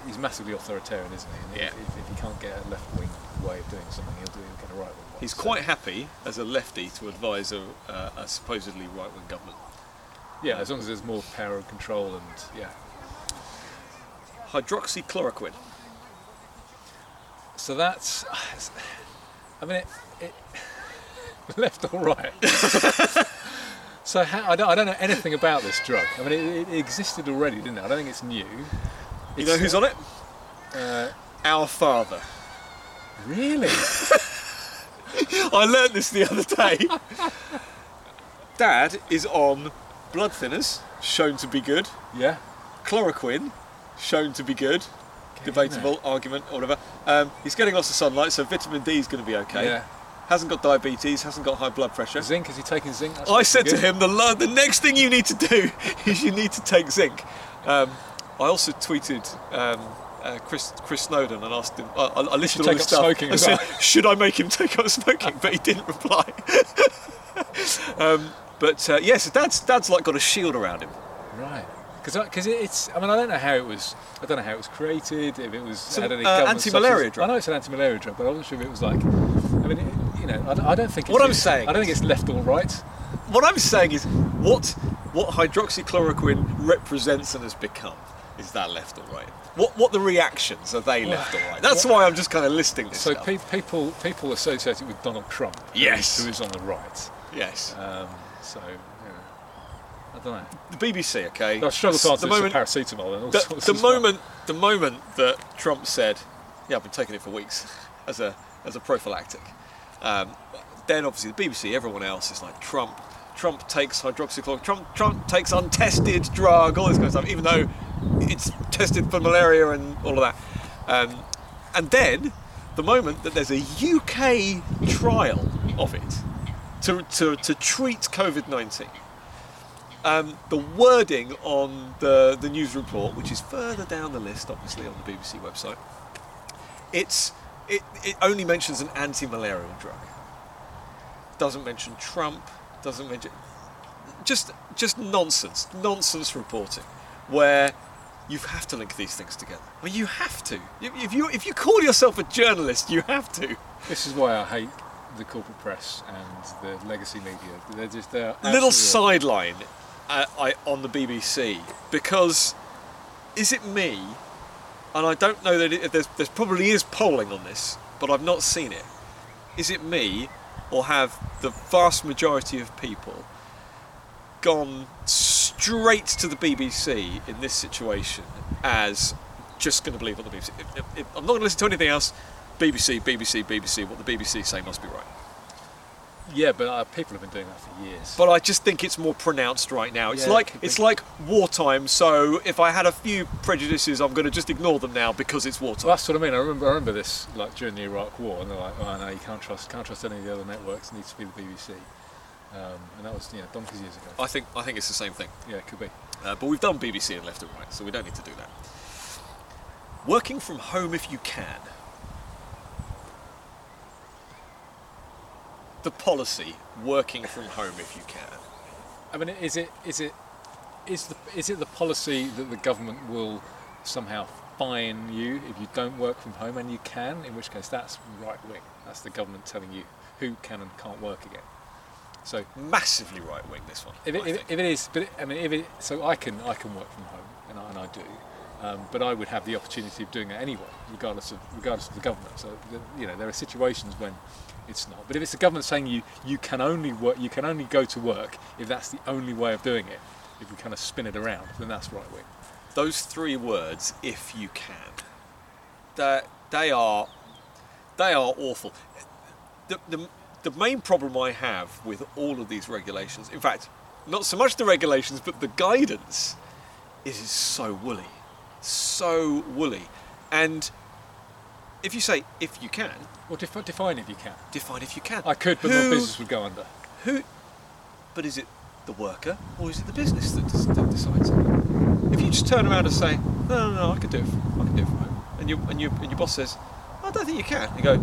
[SPEAKER 1] he's massively authoritarian, isn't he? And
[SPEAKER 2] Yeah.
[SPEAKER 1] If, if you can't get a left wing way of doing something, he'll do he'll get a right wing.
[SPEAKER 2] He's quite happy as a lefty to advise a, uh, a supposedly right wing government.
[SPEAKER 1] yeah, as long as there's more power and control and yeah.
[SPEAKER 2] Hydroxychloroquine.
[SPEAKER 1] So that's, I mean, it, it left or right. so how, I don't I don't know anything about this drug. I mean, it, it existed already, didn't it? I don't think it's new.
[SPEAKER 2] You know who's on it?
[SPEAKER 1] Uh,
[SPEAKER 2] Our father.
[SPEAKER 1] really?
[SPEAKER 2] I learnt this the other day. Dad is on blood thinners, shown to be good.
[SPEAKER 1] yeah.
[SPEAKER 2] Chloroquine, shown to be good.
[SPEAKER 1] Okay,
[SPEAKER 2] Debatable argument or whatever. Um, he's getting lots of sunlight, so vitamin D is going to be okay.
[SPEAKER 1] Yeah.
[SPEAKER 2] Hasn't got diabetes, hasn't got high blood pressure.
[SPEAKER 1] Zinc? Is he taking zinc? That's
[SPEAKER 2] I said to him, the, lo- the next thing you need to do is you need to take zinc. Um, I also tweeted um, uh, Chris, Chris Snowdon and asked him, I, I I listed all
[SPEAKER 1] take
[SPEAKER 2] his
[SPEAKER 1] up
[SPEAKER 2] stuff
[SPEAKER 1] smoking
[SPEAKER 2] and said,
[SPEAKER 1] well.
[SPEAKER 2] should I make him take up smoking? But he didn't reply. um, but uh, yes, Dad's, Dad's like got a shield around him.
[SPEAKER 1] Right. Because it's, I mean, I don't know how it was, I don't know how it was created, if it was
[SPEAKER 2] Some,
[SPEAKER 1] had any
[SPEAKER 2] uh, anti-malaria
[SPEAKER 1] substance-
[SPEAKER 2] drug.
[SPEAKER 1] I know it's an anti-malaria drug, but I wasn't sure if it was like, I mean, it, you know, I, don't- I don't think. It's,
[SPEAKER 2] What I'm saying
[SPEAKER 1] I don't think it's left or right.
[SPEAKER 2] What I'm saying is, what what hydroxychloroquine represents and has become is that left or right? What what the reactions are they left or right? That's why I'm just kind of listing this.
[SPEAKER 1] So pe- people people associate it with Donald Trump,
[SPEAKER 2] Yes.
[SPEAKER 1] who is on the right.
[SPEAKER 2] yes,
[SPEAKER 1] Um, so yeah. I don't know.
[SPEAKER 2] the BBC. Okay,
[SPEAKER 1] I struggle to
[SPEAKER 2] the
[SPEAKER 1] answer this
[SPEAKER 2] moment,
[SPEAKER 1] with paracetamol and all
[SPEAKER 2] the,
[SPEAKER 1] sorts
[SPEAKER 2] the
[SPEAKER 1] stuff.
[SPEAKER 2] moment the moment that Trump said, "Yeah, I've been taking it for weeks as a as a prophylactic," um, then obviously the BBC, everyone else is like Trump. Trump takes hydroxychloroquine. Trump, Trump takes untested drug, all this kind of stuff, even though it's tested for malaria and all of that. Um, and then, the moment that there's a UK trial of it to, to, to treat COVID 19, um, the wording on the, the news report, which is further down the list, obviously, on the BBC website, it's, it, it only mentions an anti malarial drug. Doesn't mention Trump, doesn't mention. Just, just nonsense, nonsense reporting, where you have to link these things together. Well, you have to. If you, if you call yourself a journalist, you have to.
[SPEAKER 1] This is why I hate the corporate press and the legacy media. They're just they're
[SPEAKER 2] little sideline uh, I, on the BBC because is it me? And I don't know that it, there's, there's probably is polling on this, but I've not seen it. Is it me, or have the vast majority of people gone straight to the BBC in this situation as just going to believe what the BBC? If, if, if I'm not going to listen to anything else. BBC, BBC, BBC. What the BBC say must be right.
[SPEAKER 1] Yeah, but uh, people have been doing that for years.
[SPEAKER 2] but I just think it's more pronounced right now. It's
[SPEAKER 1] Yeah,
[SPEAKER 2] like
[SPEAKER 1] could be.
[SPEAKER 2] it's like wartime. So if I had a few prejudices, I'm going to just ignore them now because it's wartime.
[SPEAKER 1] Well, that's what I mean. I remember, I remember this like during the Iraq War, and they're like, "Oh no, you can't trust, can't trust any of the other networks. It needs to be the BBC." Um, and that was yeah, donkeys years ago.
[SPEAKER 2] I think I think it's the same thing.
[SPEAKER 1] Yeah, it could be.
[SPEAKER 2] Uh, but we've done BBC and left and right, so we don't need to do that. Working from home if you can. The policy, working from home if you can.
[SPEAKER 1] I mean, is it is it is the is it the policy that the government will somehow fine you if you don't work from home and you can? In which case, that's right wing. That's the government telling you who can and can't work again. So
[SPEAKER 2] Massively right wing, this one.
[SPEAKER 1] if it, if, if it is, but it, I mean, if it so I can I can work from home and I, and I do. Um, but I would have the opportunity of doing it anyway, regardless of regardless of the government. So you know there are situations when it's not. But if it's the government saying you you can only work, you can only go to work if that's the only way of doing it. If we kind of spin it around, then that's right wing.
[SPEAKER 2] those three words, if you can, that they are they are awful. The, the, the main problem I have with all of these regulations, in fact, not so much the regulations, but the guidance, is so woolly, so woolly, and if you say if you can,
[SPEAKER 1] Well, defi- define if you can.
[SPEAKER 2] define if you can.
[SPEAKER 1] I could, but
[SPEAKER 2] Who-
[SPEAKER 1] my business would go under.
[SPEAKER 2] Who? But is it the worker or is it the business that, des- that decides? If you just turn around and say, "No, no, no, I can do it. I can do it from home," and you and you and your boss says, "I don't think you can," you go,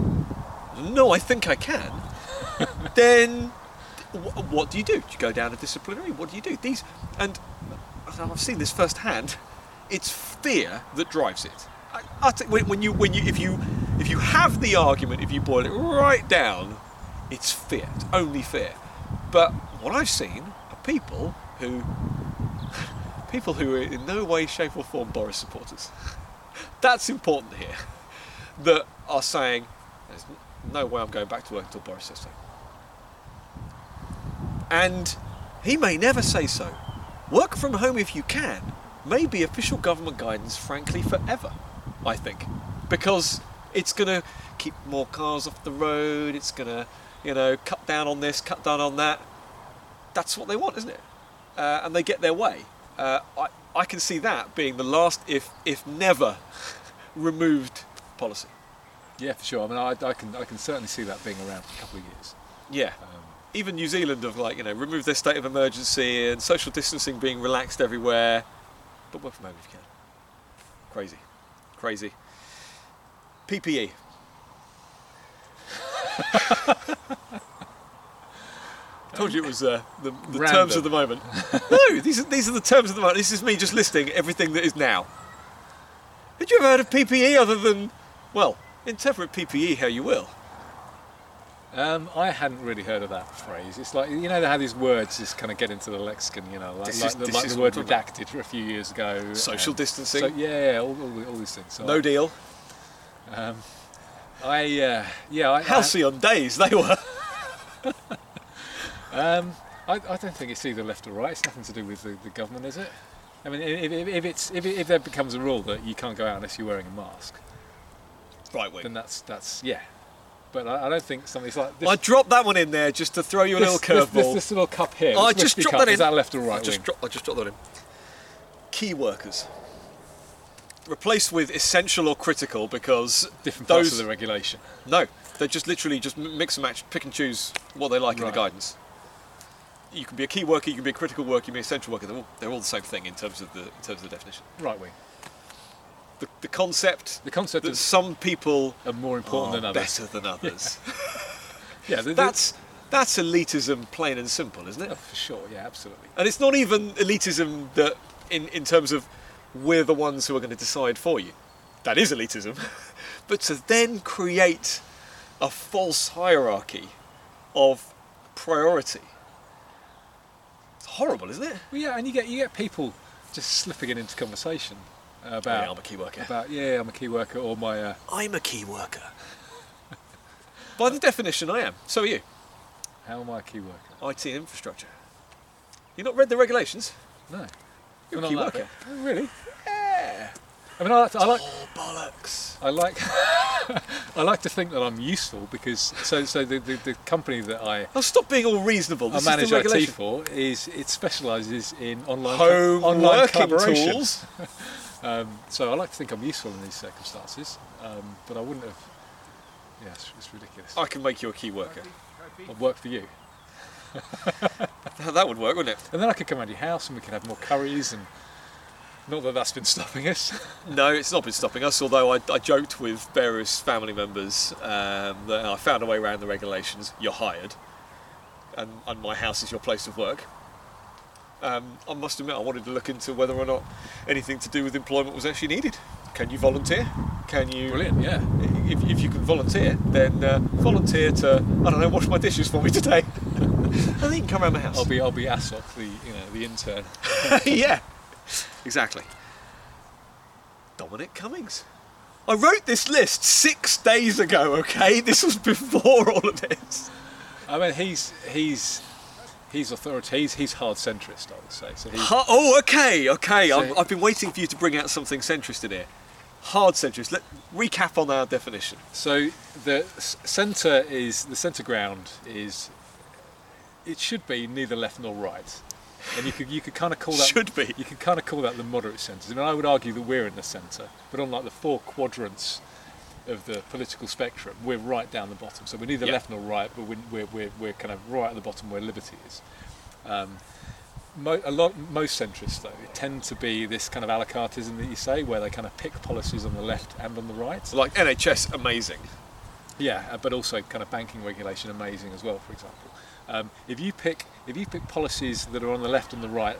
[SPEAKER 2] "No, I think I can." then, wh- what do you do? Do you go down to disciplinary? What do you do? These and I've seen this firsthand. It's fear that drives it. I, when, when you when you if you if you have the argument, if you boil it right down, it's fear. It's only fear. But what I've seen are people who, people who are in no way, shape, or form Boris supporters. That's important here. That are saying, "There's no way I'm going back to work until Boris says so." And he may never say so. Work from home if you can may be official government guidance, frankly, forever, I think. Because it's going to keep more cars off the road, it's going to, you know, cut down on this, cut down on that. That's what they want, isn't it? Uh, and they get their way. Uh, I, I can see that being the last, if, if never, removed policy.
[SPEAKER 1] Yeah, for sure. I mean, I, I can I can certainly see that being around for a couple of years.
[SPEAKER 2] Yeah.
[SPEAKER 1] Um,
[SPEAKER 2] even New Zealand have like you know removed their state of emergency and social distancing being relaxed everywhere, but work from home if you can. Crazy, crazy. PPE. Told you it was uh, the, the terms of the moment. no, these are these are the terms of the moment. This is me just listing everything that is now. Had you ever heard of PPE other than, well, interpret PPE how you will.
[SPEAKER 1] Um, I hadn't really heard of that phrase. It's like you know how these words just kind of get into the lexicon. You know, like,
[SPEAKER 2] This
[SPEAKER 1] like,
[SPEAKER 2] is-
[SPEAKER 1] the, like the word redacted for a few years ago.
[SPEAKER 2] Social distancing.
[SPEAKER 1] So yeah, all, all, all these things. So
[SPEAKER 2] no deal.
[SPEAKER 1] Um, I uh, yeah, I,
[SPEAKER 2] Halcyon days they were.
[SPEAKER 1] I, um, I, I don't think it's either left or right. It's nothing to do with the, the government, is it? I mean, if, if, if it's if, it, if there becomes a rule that you can't go out unless you're wearing a mask,
[SPEAKER 2] Right wing, then
[SPEAKER 1] that's that's yeah. But I, I don't think something's like this.
[SPEAKER 2] I dropped that one in there just to throw you a
[SPEAKER 1] this,
[SPEAKER 2] little
[SPEAKER 1] this, this,
[SPEAKER 2] curveball.
[SPEAKER 1] this little cup here.
[SPEAKER 2] I just dropped
[SPEAKER 1] cup,
[SPEAKER 2] that in.
[SPEAKER 1] Is that left or
[SPEAKER 2] I
[SPEAKER 1] right
[SPEAKER 2] just,
[SPEAKER 1] wing?
[SPEAKER 2] dropped, I just dropped that in. Key workers. Replaced with essential or critical because
[SPEAKER 1] Different parts
[SPEAKER 2] those
[SPEAKER 1] of the regulation.
[SPEAKER 2] no, they just literally just mix and match, pick and choose what they like in the guidance. You can be a key worker, you can be a critical worker, you can be an essential worker. They're all, they're all the same thing in terms of the in terms of the definition.
[SPEAKER 1] Right wing.
[SPEAKER 2] The, the concept
[SPEAKER 1] The concept
[SPEAKER 2] that some people
[SPEAKER 1] are more important
[SPEAKER 2] are
[SPEAKER 1] than others.
[SPEAKER 2] better than others.
[SPEAKER 1] Yeah, the-
[SPEAKER 2] That's that's elitism, plain and simple, isn't
[SPEAKER 1] oh,
[SPEAKER 2] it?
[SPEAKER 1] for sure. Yeah, absolutely.
[SPEAKER 2] And it's not even elitism that, in, in terms of we're the ones who are going to decide for you. That is elitism. but to then create a false hierarchy of priority. It's horrible, isn't it?
[SPEAKER 1] Well, yeah, and you get you get people just slipping it into conversation about
[SPEAKER 2] yeah, I'm a key worker.
[SPEAKER 1] about yeah, I'm a key worker or my uh,
[SPEAKER 2] I'm a key worker. By the definition, I am. So are you.
[SPEAKER 1] how am I a key worker?
[SPEAKER 2] IT and infrastructure. You not read the regulations?
[SPEAKER 1] No,
[SPEAKER 2] You're a key worker.
[SPEAKER 1] Oh, really? I mean, I like, to, I like
[SPEAKER 2] Oh, bollocks.
[SPEAKER 1] I like I like to think that I'm useful because so so the, the, the company that I,
[SPEAKER 2] Oh, stop being all reasonable.
[SPEAKER 1] I manage IT for is it specialises in online
[SPEAKER 2] Home
[SPEAKER 1] online
[SPEAKER 2] working
[SPEAKER 1] collaboration.
[SPEAKER 2] tools.
[SPEAKER 1] Um, so I like to think I'm useful in these circumstances, um, but I wouldn't have. Yeah, it's, it's ridiculous.
[SPEAKER 2] I can make you a key worker.
[SPEAKER 1] I'd work for you,
[SPEAKER 2] That would work, wouldn't it?
[SPEAKER 1] and then I could come around your house and we could have more curries and. Not that that's been stopping us.
[SPEAKER 2] No, it's not been stopping us. Although I, I joked with various family members um, that I found a way around the regulations. You're hired, and, and my house is your place of work. Um, I must admit, I wanted to look into whether or not anything to do with employment was actually needed. Can you volunteer? Can you?
[SPEAKER 1] Brilliant, yeah.
[SPEAKER 2] If, if you can volunteer, then uh, volunteer to I don't know, wash my dishes for me today. I think you can come around my house.
[SPEAKER 1] I'll be I'll be Asok, the you know the intern.
[SPEAKER 2] yeah, exactly. Dominic Cummings. I wrote this list six days ago. Okay, this was before all of this.
[SPEAKER 1] I mean, he's he's he's authority. He's, he's hard centrist, I would say. So he's,
[SPEAKER 2] Ha- oh, okay, okay.
[SPEAKER 1] So-
[SPEAKER 2] I've, I've been waiting for you to bring out something centrist in here. Hard centrist. Let recap on our definition.
[SPEAKER 1] So the centre is the centre ground is it should be neither left nor right, and you could you could kind of call that
[SPEAKER 2] Should be.
[SPEAKER 1] you could kind of call that the moderate centres. I mean, I would argue that we're in the centre, but on like the four quadrants of the political spectrum, we're right down the bottom. So we're neither
[SPEAKER 2] Yeah.
[SPEAKER 1] left nor right, but we're, we're, we're, we're kind of right at the bottom where liberty is. Um, mo- a lot, most centrists though tend to be this kind of a la that you say, where they kind of pick policies on the left and on the right.
[SPEAKER 2] Like NHS, amazing.
[SPEAKER 1] Yeah, uh, but also kind of banking regulation amazing as well. For example, um, if you pick if you pick policies that are on the left and the right,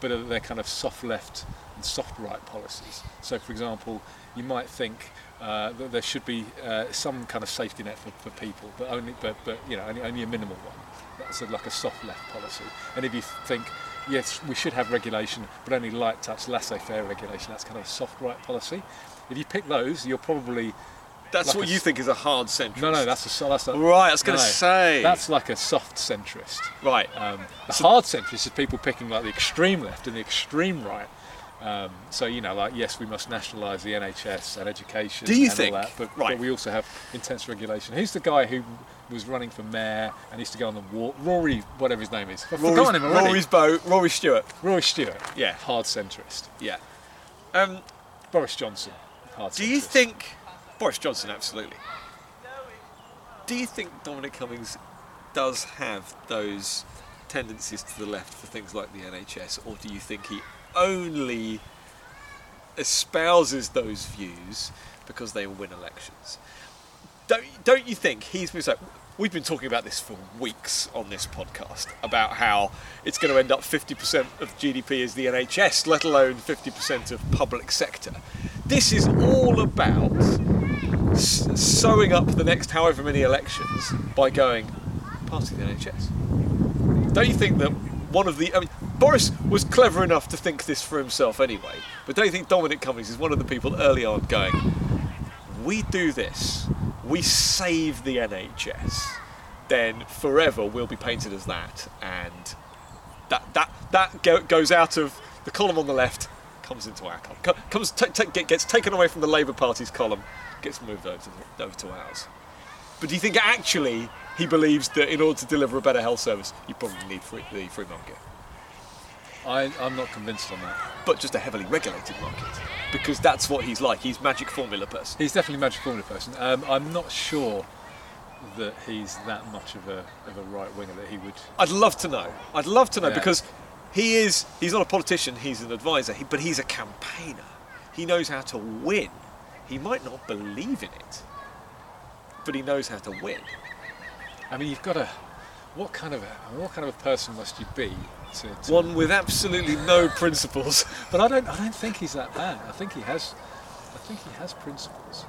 [SPEAKER 1] but they're kind of soft left and soft right policies. So, for example, you might think uh, that there should be uh, some kind of safety net for, for people, but only, but, but you know, only, only a minimal one. That's a, like a soft left policy. And if you think, yes, we should have regulation, but only light touch, laissez-faire regulation, that's kind of a soft right policy. If you pick those, you're probably
[SPEAKER 2] That's
[SPEAKER 1] like
[SPEAKER 2] what
[SPEAKER 1] a
[SPEAKER 2] you think is a hard centrist.
[SPEAKER 1] no, no, that's a so- that's a,
[SPEAKER 2] Right, I was going to
[SPEAKER 1] no.
[SPEAKER 2] say.
[SPEAKER 1] that's like a soft centrist.
[SPEAKER 2] right.
[SPEAKER 1] Um, the hard centrist is people picking like the extreme left and the extreme right. Um, so you know, like yes, we must nationalise the NHS and education.
[SPEAKER 2] Do you
[SPEAKER 1] and
[SPEAKER 2] think-
[SPEAKER 1] All that, but,
[SPEAKER 2] right.
[SPEAKER 1] but we also have intense regulation. Who's the guy who was running for mayor and used to go on the walk? Rory, whatever his name is. I've
[SPEAKER 2] Rory's,
[SPEAKER 1] forgotten him already.
[SPEAKER 2] Rory's boat. Rory Stewart.
[SPEAKER 1] Rory Stewart.
[SPEAKER 2] Yeah.
[SPEAKER 1] Hard centrist.
[SPEAKER 2] Yeah. Um,
[SPEAKER 1] Boris Johnson. Hard
[SPEAKER 2] do you think Boris Johnson? Absolutely. Do you think Dominic Cummings does have those tendencies to the left for things like the NHS, or do you think he only espouses those views because they win elections? Don't, don't you think he's been so? We've been talking about this for weeks on this podcast about how it's going to end up 50% of GDP is the NHS, let alone 50% of public sector. This is all about s- sewing up the next however many elections by going part of the NHS. Don't you think that one of the I mean, Boris was clever enough to think this for himself anyway, but don't you think Dominic Cummings is one of the people early on going, we do this, we save the NHS, then forever we'll be painted as that, and that that that go, goes out of the column on the left, comes into our column, comes ta- get- gets taken away from the Labour Party's column, gets moved over to, over to ours. But do you think actually he believes that in order to deliver a better health service, you probably need free, the free market,
[SPEAKER 1] I, I'm not convinced on that.
[SPEAKER 2] but just a heavily regulated market? Because that's what he's like. He's magic formula person.
[SPEAKER 1] He's definitely a magic formula person. Um, I'm not sure that he's that much of a of a right winger that he would.
[SPEAKER 2] I'd love to know. I'd love to know
[SPEAKER 1] Yeah.
[SPEAKER 2] because he is. He's not a politician. He's an advisor. He, but he's a campaigner. He knows how to win. He might not believe in it, but he knows how to win.
[SPEAKER 1] I mean, you've got to. What kind of a, what kind of a person must you be to, to
[SPEAKER 2] One with absolutely no principles.
[SPEAKER 1] But I don't I don't think he's that bad. I think he has. I think he has principles.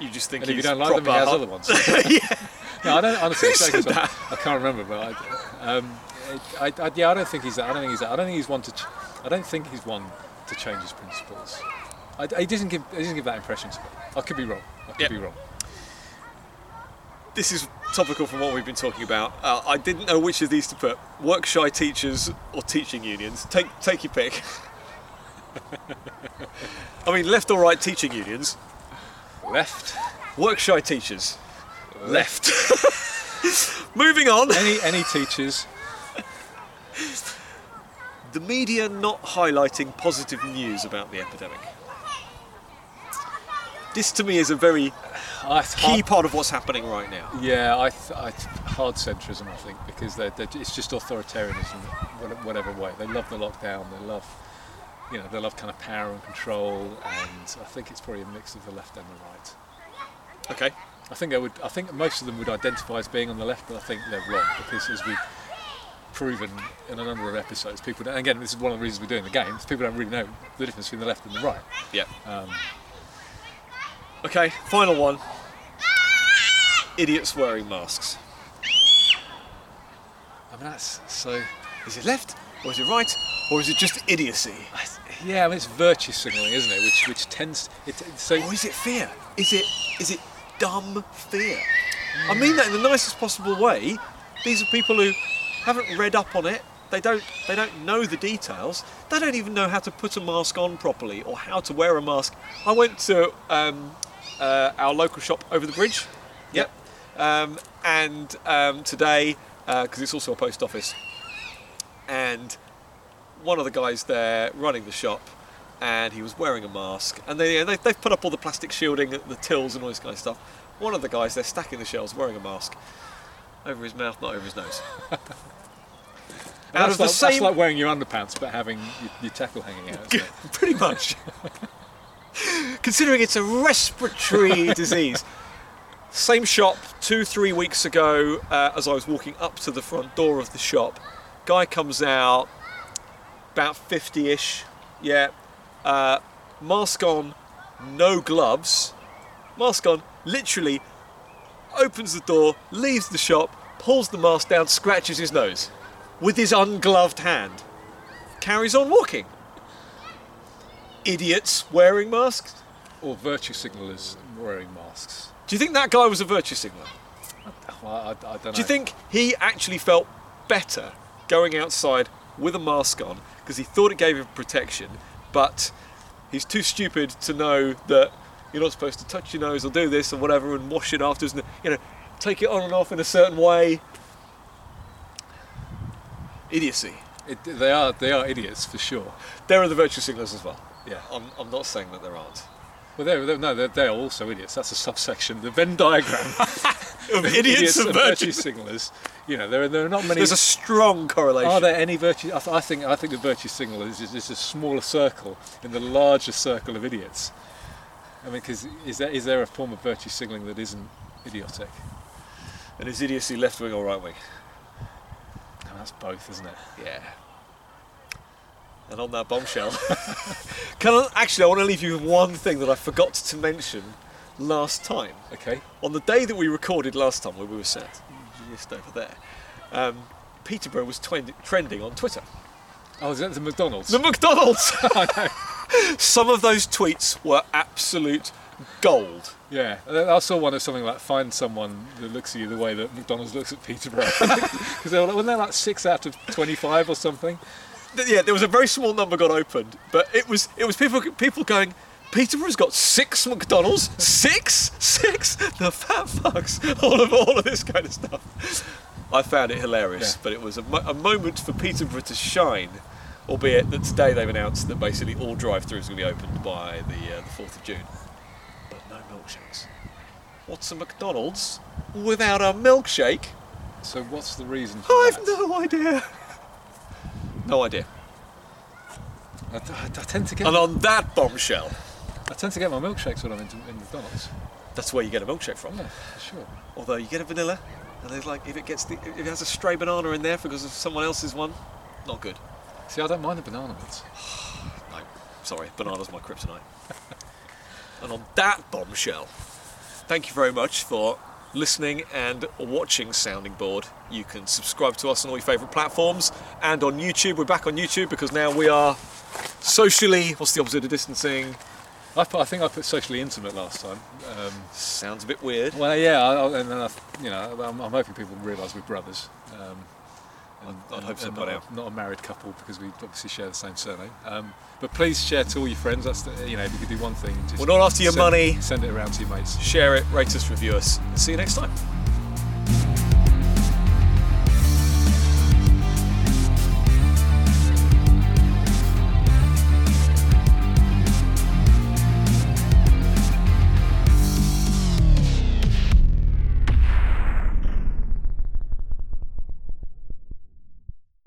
[SPEAKER 2] You just think
[SPEAKER 1] And if you don't like them, he has other ones. Yeah. No, I don't honestly.
[SPEAKER 2] Who said
[SPEAKER 1] like-
[SPEAKER 2] that?
[SPEAKER 1] I can't remember, but I, um, I, I, yeah, I don't think he's that. I don't think he's that. I don't think he's one to. Ch- I don't think he's one to change his principles. I, he doesn't give. He doesn't give that impression to me. I could be wrong. I could
[SPEAKER 2] Yep.
[SPEAKER 1] be wrong.
[SPEAKER 2] This is topical from what we've been talking about. Uh, I didn't know which of these to put: work shy teachers or teaching unions. Take take your pick. I mean, left or right teaching unions.
[SPEAKER 1] Left.
[SPEAKER 2] Work shy teachers. Left. Moving on.
[SPEAKER 1] Any any teachers?
[SPEAKER 2] The media not highlighting positive news about the epidemic. This to me is a very key part of what's happening right now.
[SPEAKER 1] Yeah, I, th- I hard centrism, I think, because they're, they're, it's just authoritarianism, whatever way. They love the lockdown. They love, you know, they love kind of power and control, and I think it's probably a mix of the left and the right.
[SPEAKER 2] Okay.
[SPEAKER 1] I think they would. I think most of them would identify as being on the left, but I think they're wrong because, as we've proven in a number of episodes, people. Don't, again, this is one of the reasons we're doing the games. People don't really know the difference between the left and the right.
[SPEAKER 2] Yeah.
[SPEAKER 1] Um,
[SPEAKER 2] Okay, final one. Idiots wearing masks.
[SPEAKER 1] I mean, that's so.
[SPEAKER 2] Is it left or is it right or is it just idiocy?
[SPEAKER 1] Yeah, I mean, it's virtue signalling, isn't it? Which which tends. It, so
[SPEAKER 2] Or is it fear? Is it is it dumb fear? I mean that in the nicest possible way. These are people who haven't read up on it. They don't they don't know the details. They don't even know how to put a mask on properly or how to wear a mask. I went to um, uh, our local shop over the bridge. Yep. Um, and um, today, because it's also a post office, and one of the guys there running the shop, and he was wearing a mask. And they, they, they've put up all the plastic shielding, the tills, and all this kind of stuff. One of the guys there stacking the shelves wearing a mask over his mouth, not over his nose. Out
[SPEAKER 1] that's,
[SPEAKER 2] of the
[SPEAKER 1] like,
[SPEAKER 2] same,
[SPEAKER 1] that's like wearing your underpants but having your, your tackle hanging out. Isn't it?
[SPEAKER 2] pretty much. Considering it's a respiratory disease. Same shop two, three weeks ago, uh, as I was walking up to the front door of the shop, guy comes out, about 50-ish. Yeah. Uh, mask on, no gloves. Mask on, literally opens the door, leaves the shop, pulls the mask down, scratches his nose with his ungloved hand. Carries on walking. Idiots wearing masks.
[SPEAKER 1] Or virtue signalers wearing masks.
[SPEAKER 2] Do you think that guy was a virtue signaler?
[SPEAKER 1] Well, I, I don't know.
[SPEAKER 2] Do you think he actually felt better going outside with a mask on because he thought it gave him protection, but he's too stupid to know that you're not supposed to touch your nose or do this or whatever and wash it afterwards and you know take it on and off in a certain way. Idiocy.
[SPEAKER 1] It, they are they are idiots for sure.
[SPEAKER 2] There are the virtue signalers as well.
[SPEAKER 1] Yeah.
[SPEAKER 2] I'm, I'm not saying that there aren't.
[SPEAKER 1] Well, they're, they're, no, they're, they're also idiots. That's a subsection. The Venn diagram
[SPEAKER 2] Of idiots and virtue.
[SPEAKER 1] signalers. You know, there are, there are not many.
[SPEAKER 2] There's a strong correlation.
[SPEAKER 1] Are there any virtue? I, th- I think I think the virtue signal is, is, is a smaller circle in the larger circle of idiots. I mean, because is there is there a form of virtue signalling that isn't idiotic?
[SPEAKER 2] And is idiocy left wing or right wing?
[SPEAKER 1] No, that's both, isn't it?
[SPEAKER 2] Yeah. And on that bombshell, can I, actually, I want to leave you with one thing that I forgot to mention last time.
[SPEAKER 1] Okay.
[SPEAKER 2] On the day that we recorded last time, where we were sat just over there, um, Peterborough was twend- trending on Twitter.
[SPEAKER 1] Oh, is that the McDonald's?
[SPEAKER 2] The McDonald's.
[SPEAKER 1] I know.
[SPEAKER 2] Some of those tweets were absolute gold.
[SPEAKER 1] Yeah, I saw one of something like find someone that looks at you the way that McDonald's looks at Peterborough. Because they were, weren't they like six out of twenty-five or something?
[SPEAKER 2] Yeah, there was a very small number got opened, but it was it was people people going. Peterborough's got six McDonald's, six, six, the fat fucks, all of all of this kind of stuff. I found it hilarious,
[SPEAKER 1] Yeah.
[SPEAKER 2] but it was a, mo- a moment for Peterborough to shine, albeit that today they've announced that basically all drive-throughs are going to be opened by the uh, the fourth of June, but no milkshakes. What's a McDonald's without a milkshake?
[SPEAKER 1] So what's the reason for
[SPEAKER 2] I've
[SPEAKER 1] that?
[SPEAKER 2] no idea. No idea.
[SPEAKER 1] I, I- I tend to get
[SPEAKER 2] And on that bombshell,
[SPEAKER 1] I tend to get my milkshakes when I'm in, in McDonald's.
[SPEAKER 2] that's where you get a milkshake from.
[SPEAKER 1] Yeah, sure.
[SPEAKER 2] Although you get a vanilla, and there's like if it gets the, if it has a stray banana in there because of someone else's one, not good.
[SPEAKER 1] See, I don't mind the banana ones.
[SPEAKER 2] No, sorry, banana's my kryptonite. and on that bombshell, thank you very much for listening and watching Sounding Board. You can subscribe to us on all your favourite platforms and on YouTube. We're back on YouTube because now we are socially. What's the opposite of distancing?
[SPEAKER 1] I, put, I think I put socially intimate last time. Um,
[SPEAKER 2] Sounds a bit weird.
[SPEAKER 1] well, yeah, I, I- and then I, you know, I'm, I'm hoping people realise we're brothers. Um, and,
[SPEAKER 2] I'd- I'd hope so
[SPEAKER 1] not, a- not a married couple because we obviously share the same surname. Um, but please share to all your friends. That's the, you know, if you could do one thing, just
[SPEAKER 2] We're not after your
[SPEAKER 1] send-
[SPEAKER 2] money.
[SPEAKER 1] Send it around to your mates.
[SPEAKER 2] Share it, rate us, review us, see you next time.